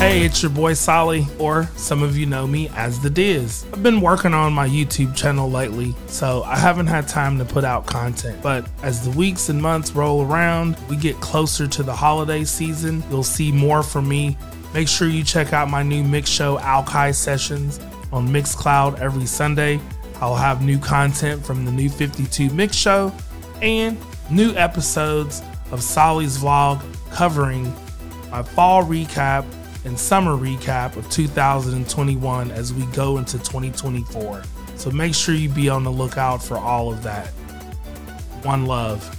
Hey, it's your boy Solly, or some of you know me as The Diz. I've been working on my YouTube channel lately, so I haven't had time to put out content. But as the weeks and months roll around, we get closer to the holiday season, you'll see more from me. Make sure you check out my new mix show, Alkai Sessions, on Mixcloud every Sunday. I'll have new content from the new 52 Mix Show and new episodes of Solly's vlog covering my fall recap and summer recap of 2021 as we go into 2024. So make sure you be on the lookout for all of that. One love.